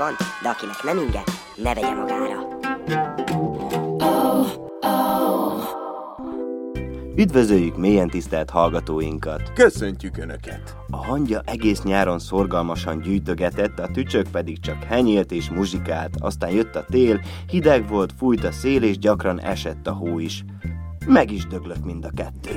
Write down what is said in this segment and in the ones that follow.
van, de akinek nem inge, ne vegye magára. Üdvözöljük mélyen tisztelt hallgatóinkat! Köszöntjük Önöket! A hangya egész nyáron szorgalmasan gyűjtögetett, a tücsök pedig csak henyélt és muzsikált, aztán jött a tél, hideg volt, fújt a szél és gyakran esett a hó is. Meg is döglött mind a kettő.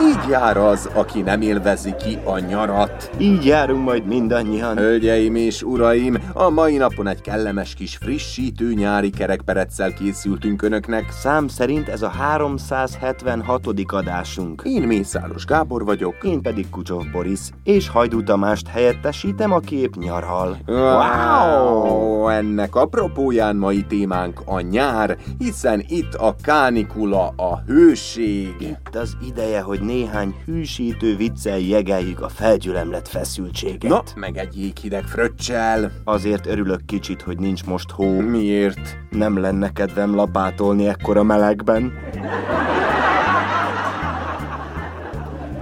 Így jár az, aki nem élvezi ki a nyarat. Így járunk majd mindannyian. Hölgyeim és uraim, a mai napon egy kellemes kis frissítő nyári kerekpereccel készültünk Önöknek. Szám szerint ez a 376. adásunk. Én Mészáros Gábor vagyok. Én pedig Kucsov Boris, és Hajdú Tamást helyettesítem, a kép nyarhal. Wow! Ennek apropóján mai témánk a nyár, hiszen itt a kánikula, a hőség. Itt az ideje, hogy néhány hűsítő viccel jegeljük a felgyülemlett feszültséget. Na, meg egy jéghideg fröccsel. Azért örülök kicsit, hogy nincs most hó. Miért? Nem lenne kedvem lapátolni ekkora melegben.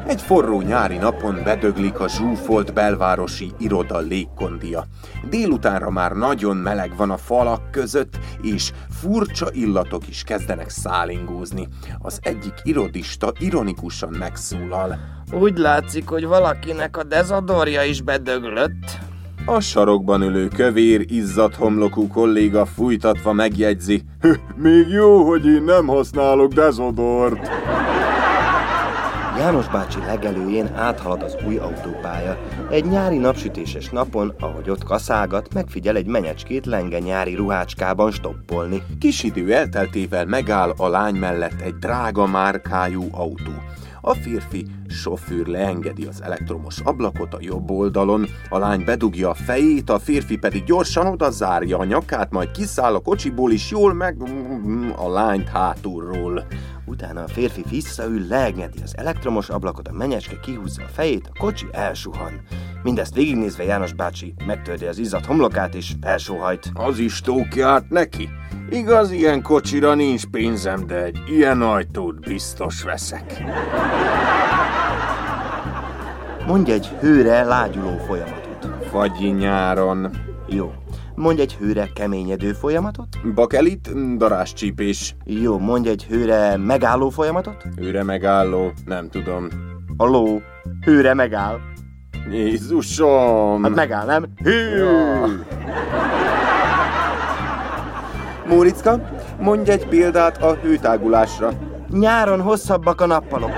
Egy forró nyári napon bedöglik a zsúfolt belvárosi iroda légkondia. Délutánra már nagyon meleg van a falak között, és furcsa illatok is kezdenek szálingózni. Az egyik irodista ironikusan megszólal. Úgy látszik, hogy valakinek a dezodorja is bedöglött. A sarokban ülő kövér, izzadt homlokú kolléga fújtatva megjegyzi. Még jó, hogy én nem használok dezodort. János bácsi legelőjén áthalad az új autópálya. Egy nyári napsütéses napon, ahogy ott kaszálgat, megfigyel egy menyecskét lenge nyári ruhácskában stoppolni. Kis idő elteltével megáll a lány mellett egy drága márkájú autó. A férfi sofőr leengedi az elektromos ablakot a jobb oldalon, a lány bedugja a fejét, a férfi pedig gyorsan oda zárja a nyakát, majd kiszáll a kocsiból is jól meg a lányt hátulról. Utána a férfi visszaül, leengedi az elektromos ablakot, a menyecske kihúzza a fejét, a kocsi elsuhan. Mindezt végignézve János bácsi megtördi az izzadt homlokát és felsóhajt. Az is tókját neki. Igaz, ilyen kocsira nincs pénzem, de egy ilyen ajtót biztos veszek. Mondj egy hőre lágyuló folyamatot. Fagyi nyáron. Jó. Mondj egy hőre keményedő folyamatot. Bakelit, daráscsípés. Jó, mondj egy hőre megálló folyamatot. Őre megálló, nem tudom. A ló hőre megáll. Jézusom! Hát megáll, nem? Hű! Ja. Móriczka, mondj egy példát a hőtágulásra. Nyáron hosszabbak a nappalok.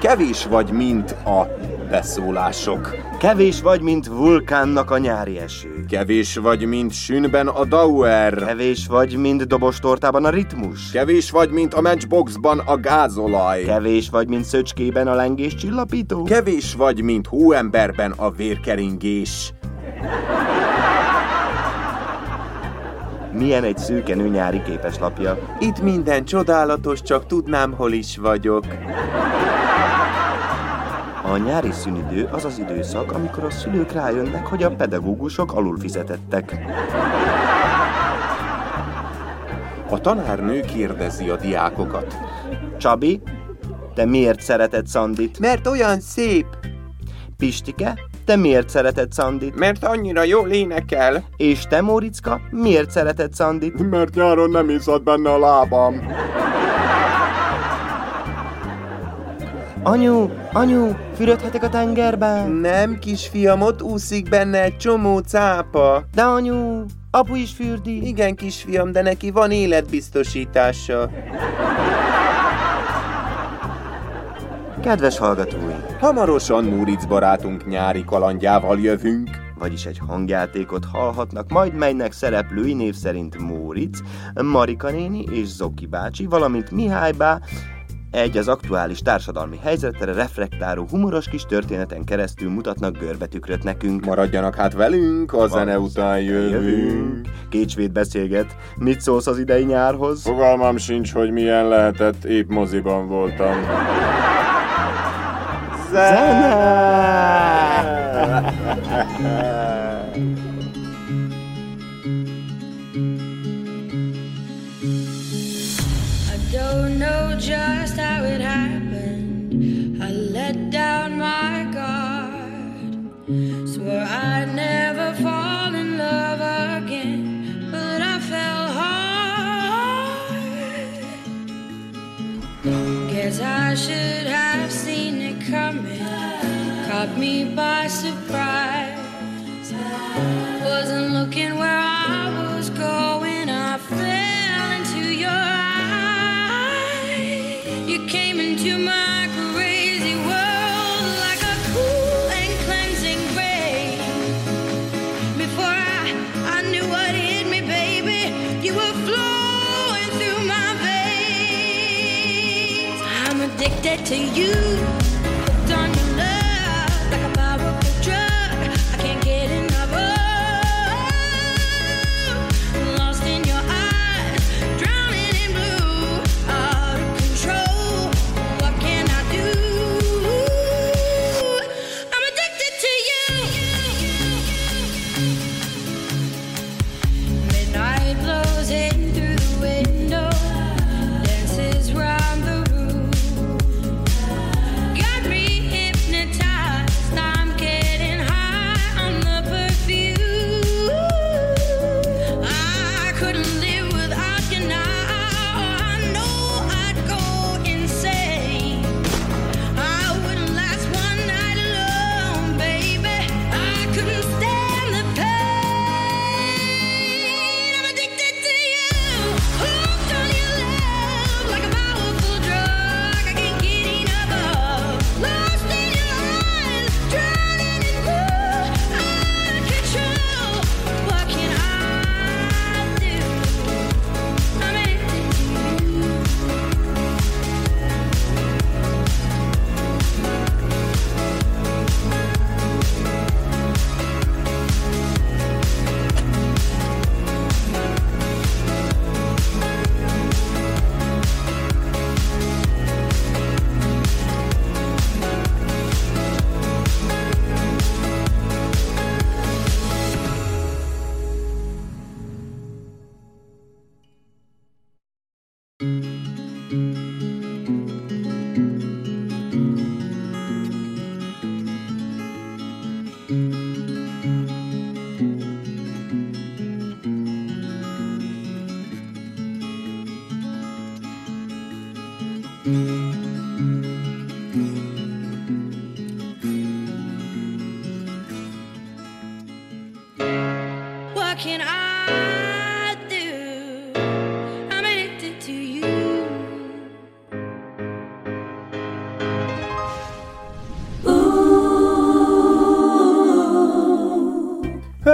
Kevés vagy, mint a beszólások. Kevés vagy, mint vulkánnak a nyári eső. Kevés vagy, mint sünben a Dauer. Kevés vagy, mint dobostortában a ritmus. Kevés vagy, mint a matchboxban a gázolaj. Kevés vagy, mint szöcskében a lengés csillapító. Kevés vagy, mint hóemberben a vérkeringés. Milyen egy szűkenő nyári képeslapja. Itt minden csodálatos, csak tudnám, hol is vagyok. A nyári szünidő az az időszak, amikor a szülők rájönnek, hogy a pedagógusok alul fizetettek. A tanárnő kérdezi a diákokat. Csabi, te miért szereted Szandit? Mert olyan szép. Pistike, te miért szereted Szandit? Mert annyira jól énekel. És te, Móricka, miért szereted Szandit? Mert nyáron nem iszad benne a lábam. Anyu, anyu, fürödhetek a tengerben? Nem, kisfiam, ott úszik benne egy csomó cápa. De anyu, apu is fürdi. Igen, kisfiam, de neki van életbiztosítása. Kedves hallgatóink, Hamarosan Múric barátunk nyári kalandjával jövünk. vagyis egy hangjátékot hallhatnak, majd melynek szereplői név szerint Móric, Marika néni és Zoki bácsi, valamint Mihály bá, egy az aktuális társadalmi helyzetre reflektáló humoros kis történeten keresztül mutatnak görbetükröt nekünk. Maradjanak hát velünk, a zene után jövünk. Kétsvéd beszélget. Mit szólsz az idei nyárhoz? Fogalmam sincs, hogy milyen lehetett, épp moziban voltam. I should have seen it coming. Caught me by surprise. To you.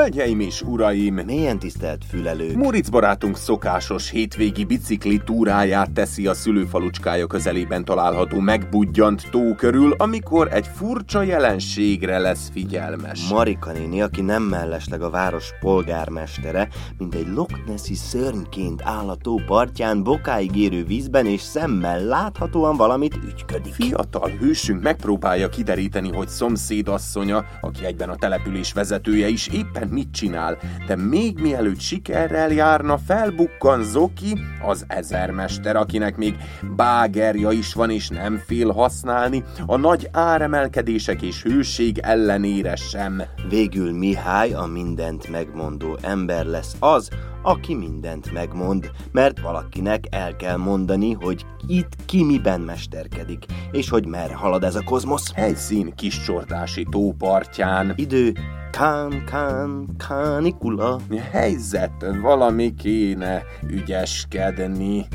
Hölgyeim és uraim, Mélyen tisztelt fülelők. Moritz barátunk szokásos hétvégi bicikli túráját teszi a szülőfalucskája közelében található megbudjant tó körül, amikor egy furcsa jelenségre lesz figyelmes. Marika néni, aki nem mellesleg a város polgármestere, mint egy Loch Nessi szörnyként áll a tó partján, bokáig érő vízben és szemmel láthatóan valamit ügyködik. Fiatal hősünk megpróbálja kideríteni, hogy szomszédasszonya, aki egyben a település vezetője is éppen mit csinál, de még mielőtt sikerrel járna, felbukkan Zoki, az ezermester, akinek még bágerja is van és nem fél használni, a nagy áremelkedések és hőség ellenére sem. Végül Mihály, a mindent megmondó ember lesz az, aki mindent megmond, mert valakinek el kell mondani, hogy itt ki miben mesterkedik, és hogy merre halad ez a kozmosz. Helyszín kiscsordási tópartján. Idő, kán, kán, kánikula, Helyzet, valami kéne ügyeskedni.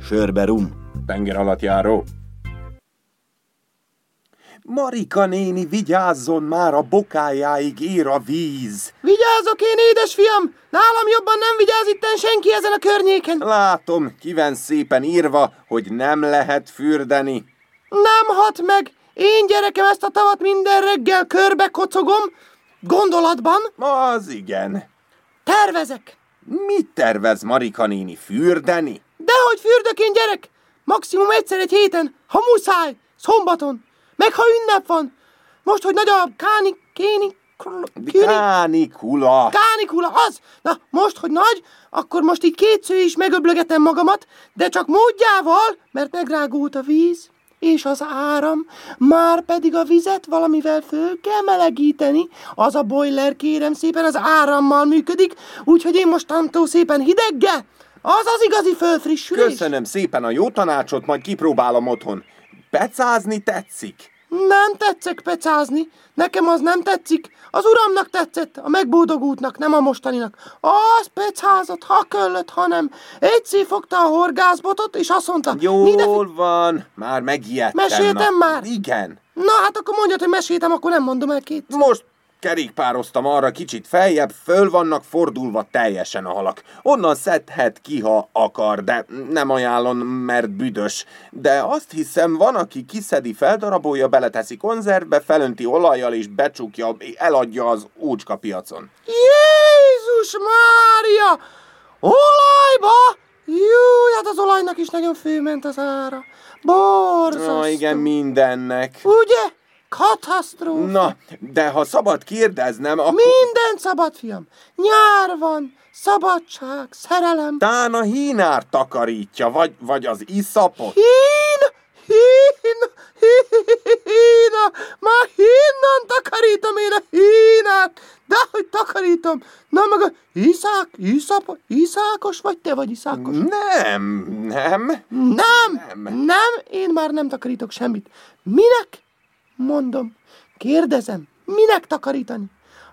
sörbe rum. Tenger alatt járó. Marika néni, vigyázzon már, a bokájáig ér a víz. Vigyázok én, édesfiam! Nálam jobban nem vigyáz itten senki ezen a környéken. Látom, kiven szépen írva, hogy nem lehet fürdeni. Nem hat meg! Én gyerekem ezt a tavat minden reggel körbe kocogom, gondolatban, Az igen. tervezek. Mit tervez Marika néni, fürdeni? Dehogy fürdök én, gyerek! Maximum egyszer egy héten, ha muszáj, szombaton, meg ha ünnep van. Most, hogy nagy a káni, kéni, küni, Kánikula. kánikula, az! Na, most, hogy nagy, akkor most így kétsző is megöblögetem magamat, de csak módjával, mert megrágult a víz, és az áram, már pedig a vizet valamivel föl kell melegíteni. Az a boiler, kérem szépen, az árammal működik, úgyhogy én mostantól szépen hideggel, az az igazi fölfrissülés. Köszönöm szépen a jó tanácsot, majd kipróbálom otthon. Pecázni tetszik? Nem tetszek pecázni. Nekem az nem tetszik. Az uramnak tetszett, a megbódogultnak, nem a mostaninak. Az pecázott, ha köllött, hanem egyszer fogta a horgászbotot, és azt mondta, "Ide Jól van, már megijedtem. Meséltem na. már? Igen. Na hát akkor mondjad, hogy meséltem, akkor nem mondom el két. Most kerékpároztam arra kicsit feljebb, föl vannak fordulva teljesen a halak. Onnan szedhet ki, ha akar, de nem ajánlom, mert büdös. De azt hiszem, van, aki kiszedi, feldarabolja, beleteszi konzervbe, felönti olajjal és becsukja, eladja az ócska piacon. Jézus Mária! Olajba! Jú, hát az olajnak is nagyon főment az ára. Borzasztó. Na igen, mindennek. Ugye? Katasztrófa. Na, de ha szabad kérdeznem, akkor... Minden szabad, fiam. Nyár van, szabadság, szerelem. Tán a hínár takarítja, vagy, vagy az iszapot. Hín, hín, hína, már hínan takarítom én a hínát. De hogy takarítom? Na meg a Iszák, Iszap, Iszákos vagy te vagy Iszákos? Nem, nem. Nem, Nem. nem, én már nem takarítok semmit. Minek? Mondom, kérdezem, minek takarítani?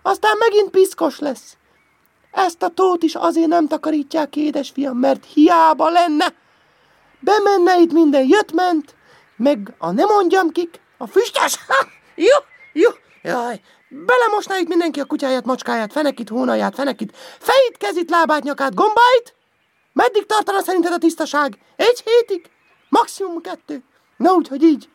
Aztán megint piszkos lesz. Ezt a tót is azért nem takarítják, édesfiam, mert hiába lenne. Bemenne itt minden jött-ment, meg a nem mondjam kik, a füstös, ha, jó, jó, jaj, belemosná itt mindenki a kutyáját, macskáját, fenekit, hónaját, fenekit, fejét, kezit, lábát, nyakát, gombáit, Meddig tartana szerinted a tisztaság? Egy hétig? Maximum kettő. Na úgyhogy így.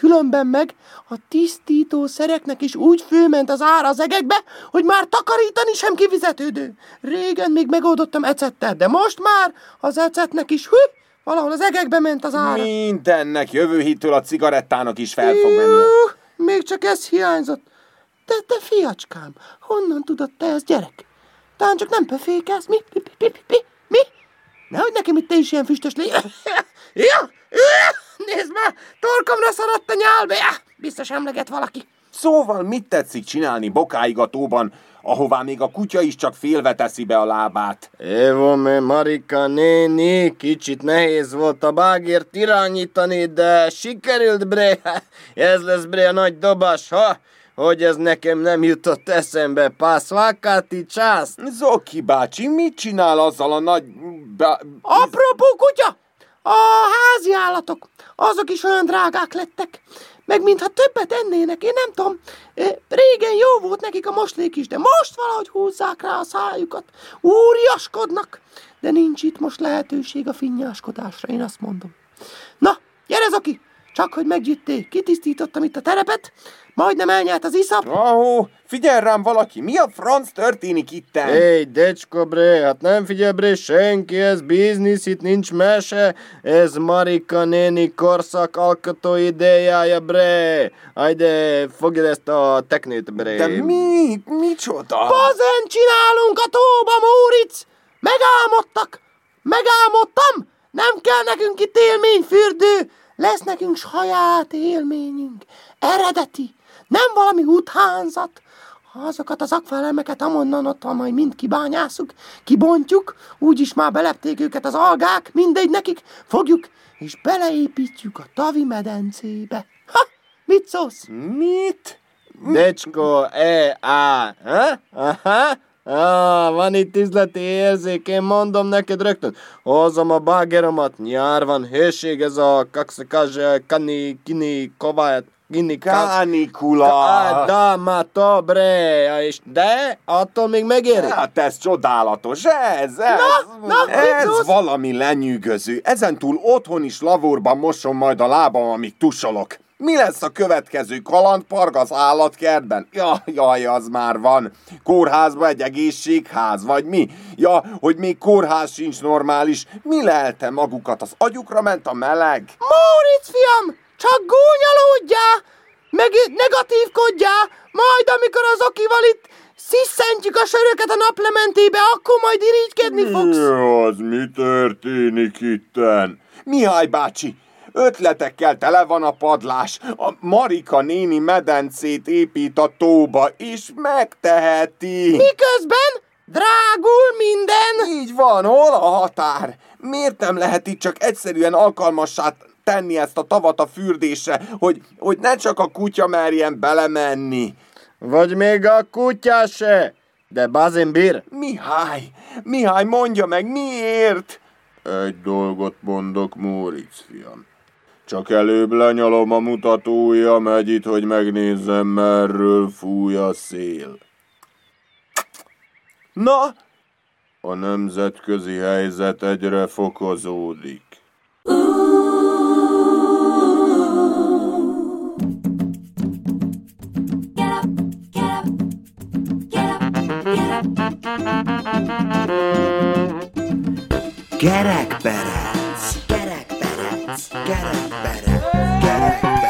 Különben meg a tisztító szereknek is úgy főment az ára az egekbe, hogy már takarítani sem kifizetődő. Régen még megoldottam ecettel, de most már az ecetnek is hű, valahol az egekbe ment az ára. Mindennek jövő héttől a cigarettának is fel fog menni. Még csak ez hiányzott. De te fiacskám, honnan tudod te ez gyerek? Talán csak nem pöfékelsz, mi? Mi? Mi? Mi? Nehogy nekem itt te is ilyen füstös légy. ja, nézd már, torkomra szaradt a nyálbe. Biztos emleget valaki. Szóval mit tetszik csinálni bokáigatóban, ahová még a kutya is csak félve teszi be a lábát? Évo, me Marika néni, kicsit nehéz volt a bágért irányítani, de sikerült, bre. Ez lesz, bre, a nagy dobás, ha? Hogy ez nekem nem jutott eszembe. Pászvákáti csász. Zoki bácsi, mit csinál azzal a nagy... Ba... Apropó kutya! A házi állatok, azok is olyan drágák lettek. Meg mintha többet ennének, én nem tudom. Régen jó volt nekik a moslék is, de most valahogy húzzák rá a szájukat. Úriaskodnak. De nincs itt most lehetőség a finnyáskodásra, én azt mondom. Na, gyere Zoki! Csak hogy meggyitték, kitisztítottam itt a terepet, majdnem elnyelt az iszap. Ahó, figyelj rám valaki, mi a franc történik itten? Hey, decsko, bre, hát nem figyel, bre, senki, ez biznisz, itt nincs mese, ez Marika néni korszak alkotó idejája, bre. Ajde, fogja ezt a teknőt, bre. De mi? Micsoda? Bazen csinálunk a tóba, Móric! Megálmodtak! Megálmodtam! Nem kell nekünk itt élményfürdő! Lesz nekünk saját élményünk. Eredeti. Nem valami utánzat. Azokat az akvalemeket amonnan ott van, majd mind kibányászuk, kibontjuk, úgyis már belepték őket az algák, mindegy nekik, fogjuk, és beleépítjük a tavi medencébe. Ha! Mit szólsz? Mit? Decsko, e, á, ha? Aha, Ah, van itt üzleti érzék, én mondom neked rögtön. Hozom a bágeromat, nyár van, hőség ez a kakszakazs, kani, kini, kovályat. Inni ká... Kánikula! Á, Dámata, bre, és de attól még megéri. Hát ez csodálatos, ez, ez, na, ez Vicus! valami lenyűgöző. Ezentúl otthon is lavorban mosom majd a lábam, amíg tusolok. Mi lesz a következő kalandpark az állatkertben? Ja, jaj, az már van. Kórházba egy egészségház, vagy mi? Ja, hogy még kórház sincs normális. Mi lelte magukat? Az agyukra ment a meleg? Móricz, fiam, csak gúnyolódjál, meg negatívkodjál, majd amikor az okival itt sziszentjük a söröket a naplementébe, akkor majd irigykedni fogsz. Mi az, mi történik itten? Mihály bácsi, ötletekkel tele van a padlás. A Marika néni medencét épít a tóba, és megteheti. Miközben drágul minden. Így van, hol a határ? Miért nem lehet itt csak egyszerűen alkalmassá tenni ezt a tavat a fürdésre, hogy, hogy ne csak a kutya merjen belemenni? Vagy még a kutya se. De Bazimbir, Mihály, Mihály, mondja meg, miért? Egy dolgot mondok, Móricz fiam. Csak előbb lenyalom a mutatója megyit, hogy megnézzem, merről fúj a szél. Na? A nemzetközi helyzet egyre fokozódik. Gerekperec, gerekperec, gerekperec, gerekperec.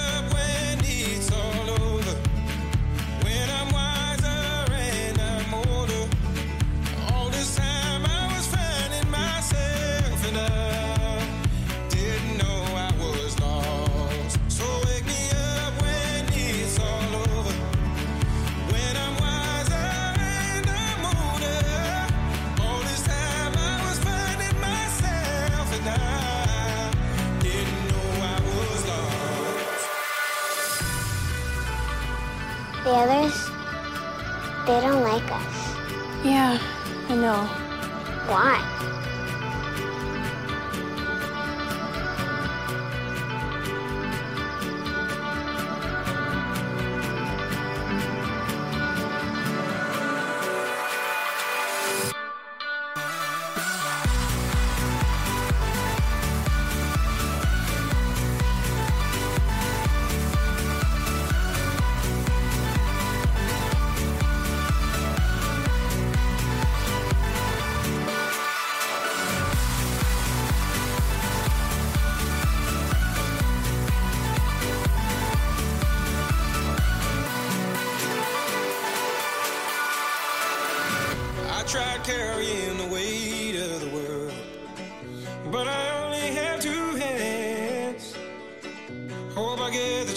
The others, they don't like us. Yeah, I know. Why?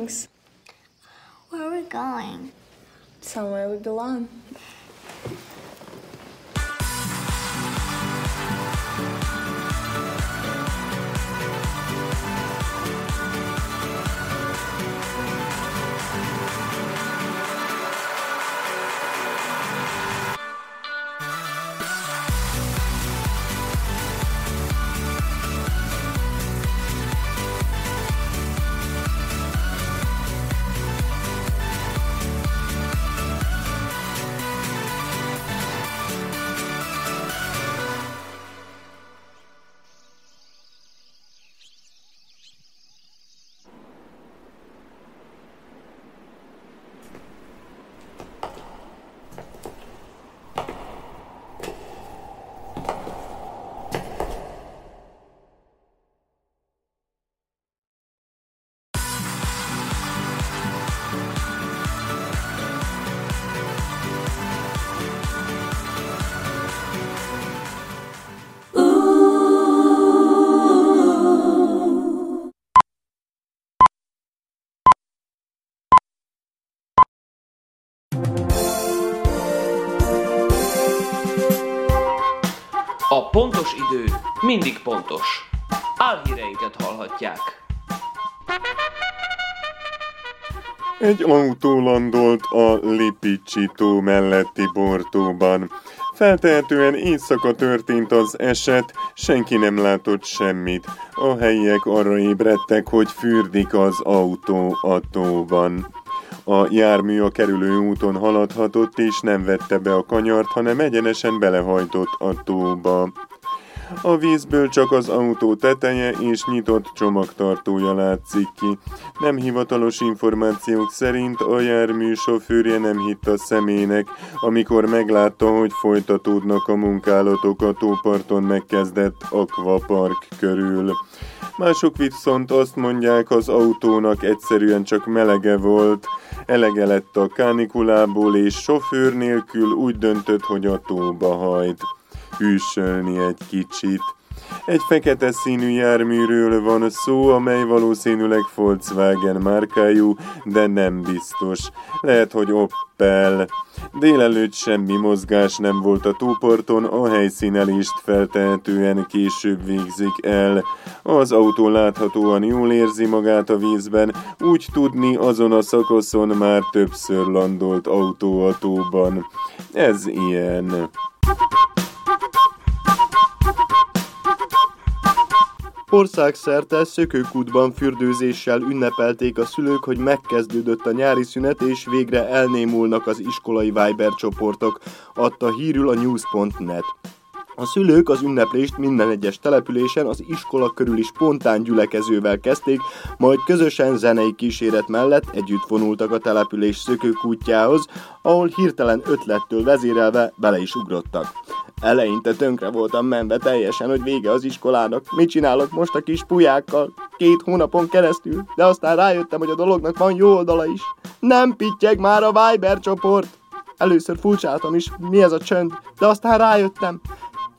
things. Where are we going? Somewhere we belong. Pontos idő mindig pontos. Álhíreinket hallhatják. Egy autó landolt a Lipicsi-tó melletti bortóban. Feltehetően éjszaka történt az eset, senki nem látott semmit. A helyiek arra ébredtek, hogy fürdik az autó a tóban. A jármű a kerülő úton haladhatott, és nem vette be a kanyart, hanem egyenesen belehajtott a tóba. A vízből csak az autó teteje és nyitott csomagtartója látszik ki. Nem hivatalos információk szerint a jármű sofőrje nem hitt a szemének, amikor meglátta, hogy folytatódnak a munkálatok a tóparton megkezdett akvapark körül. Mások viszont azt mondják, az autónak egyszerűen csak melege volt, elege lett a kánikulából, és sofőr nélkül úgy döntött, hogy a tóba hajt hűsölni egy kicsit. Egy fekete színű járműről van szó, amely valószínűleg Volkswagen márkájú, de nem biztos. Lehet, hogy Opel. Délelőtt semmi mozgás nem volt a tóparton, a helyszínelést feltehetően később végzik el. Az autó láthatóan jól érzi magát a vízben, úgy tudni azon a szakaszon már többször landolt autó a tóban. Ez ilyen. Országszerte szökőkútban fürdőzéssel ünnepelték a szülők, hogy megkezdődött a nyári szünet, és végre elnémulnak az iskolai Viber csoportok, adta hírül a news.net. A szülők az ünneplést minden egyes településen az iskola körüli spontán gyülekezővel kezdték, majd közösen zenei kíséret mellett együtt vonultak a település szökőkútjához, ahol hirtelen ötlettől vezérelve bele is ugrottak. Eleinte tönkre voltam menve teljesen, hogy vége az iskolának. Mit csinálok most a kis pulyákkal? Két hónapon keresztül, de aztán rájöttem, hogy a dolognak van jó oldala is. Nem pittyeg már a Viber csoport! Először furcsáltam is, mi ez a csönd, de aztán rájöttem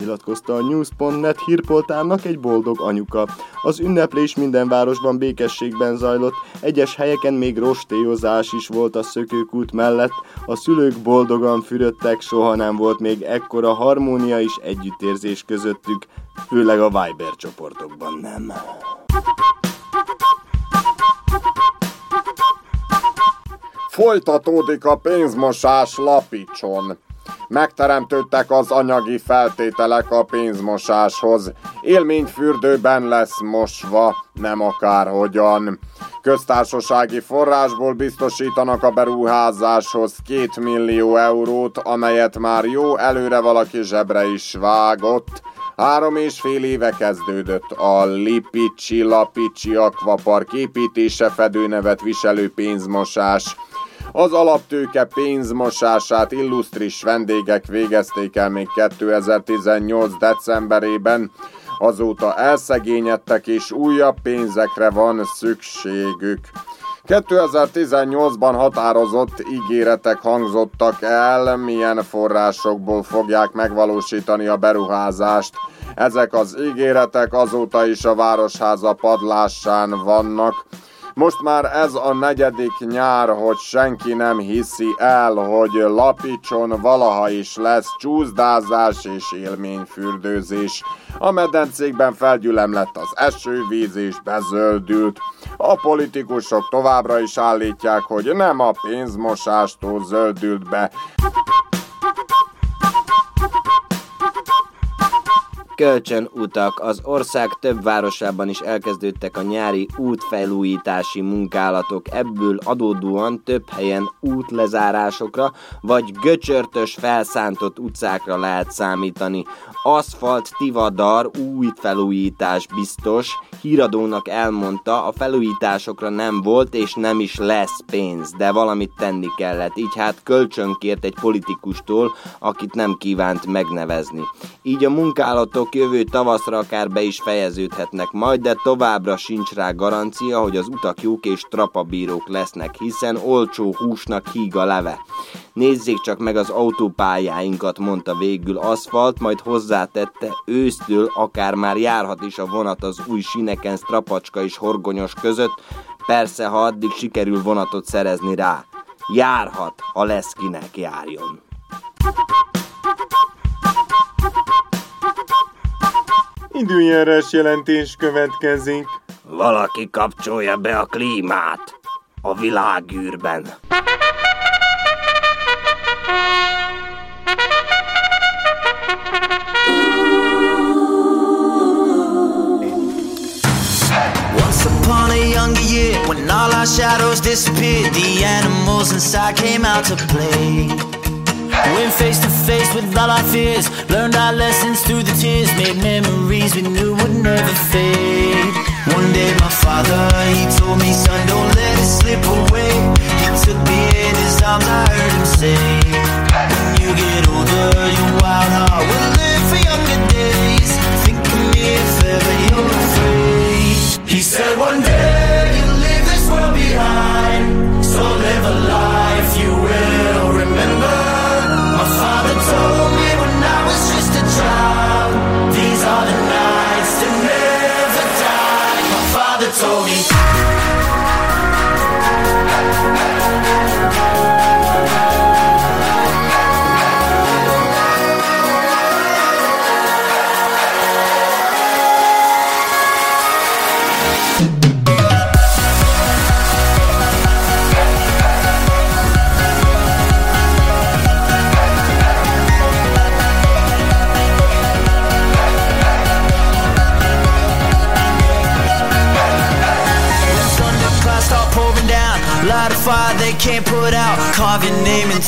nyilatkozta a News.net hírpoltárnak egy boldog anyuka. Az ünneplés minden városban békességben zajlott, egyes helyeken még rostélyozás is volt a szökőkút mellett, a szülők boldogan fürödtek, soha nem volt még ekkora harmónia és együttérzés közöttük, főleg a Viber csoportokban nem. Folytatódik a pénzmosás lapicson. Megteremtődtek az anyagi feltételek a pénzmosáshoz. Élményfürdőben lesz mosva, nem akárhogyan. Köztársasági forrásból biztosítanak a beruházáshoz 2 millió eurót, amelyet már jó előre valaki zsebre is vágott. Három és fél éve kezdődött a Lipicsi Lapicsi Akvapark építése fedőnevet viselő pénzmosás. Az alaptőke pénzmosását illusztris vendégek végezték el még 2018. decemberében, azóta elszegényedtek és újabb pénzekre van szükségük. 2018-ban határozott ígéretek hangzottak el, milyen forrásokból fogják megvalósítani a beruházást. Ezek az ígéretek azóta is a Városháza padlásán vannak. Most már ez a negyedik nyár, hogy senki nem hiszi el, hogy Lapicson valaha is lesz csúszdázás és élményfürdőzés. A medencékben felgyülemlett az esővíz és bezöldült. A politikusok továbbra is állítják, hogy nem a pénzmosástól zöldült be. Kölcsönutak. Az ország több városában is elkezdődtek a nyári útfelújítási munkálatok. Ebből adódóan több helyen útlezárásokra vagy göcsörtös felszántott utcákra lehet számítani. Aszfalt, tivadar, új felújítás biztos. Híradónak elmondta, a felújításokra nem volt és nem is lesz pénz, de valamit tenni kellett. Így hát kölcsönkért egy politikustól, akit nem kívánt megnevezni. Így a munkálatok jövő tavaszra akár be is fejeződhetnek majd, de továbbra sincs rá garancia, hogy az utak jók és trapabírók lesznek, hiszen olcsó húsnak híg a leve. Nézzék csak meg az autópályáinkat, mondta végül aszfalt, majd hozzátette, ősztől akár már járhat is a vonat az új sineken strapacska és horgonyos között, persze, ha addig sikerül vonatot szerezni rá. Járhat, ha lesz kinek járjon. Időjárás jelentés következik. Valaki kapcsolja be a klímát a világűrben. Our shadows disappeared, the animals inside came out to play. Went face to face with all our fears, learned our lessons through the tears, made memories we knew would never fade. One day my father, he told me, son, don't let it slip away. He took me in his arms, I heard him say, when you get older, your wild heart will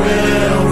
will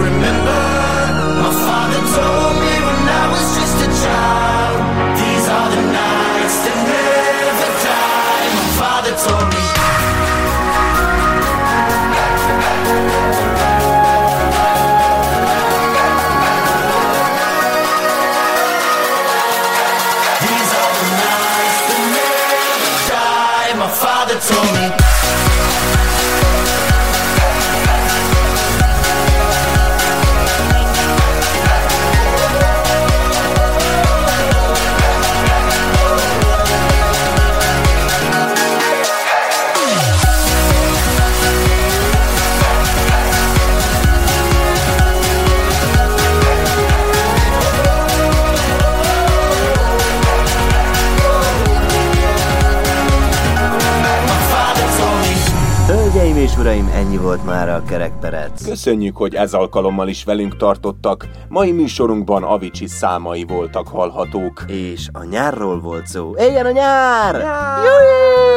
volt már a kerekperec. Köszönjük, hogy ez alkalommal is velünk tartottak. Mai műsorunkban Avicii számai voltak hallhatók. És a nyárról volt szó. Éljen a nyár! Köszönjük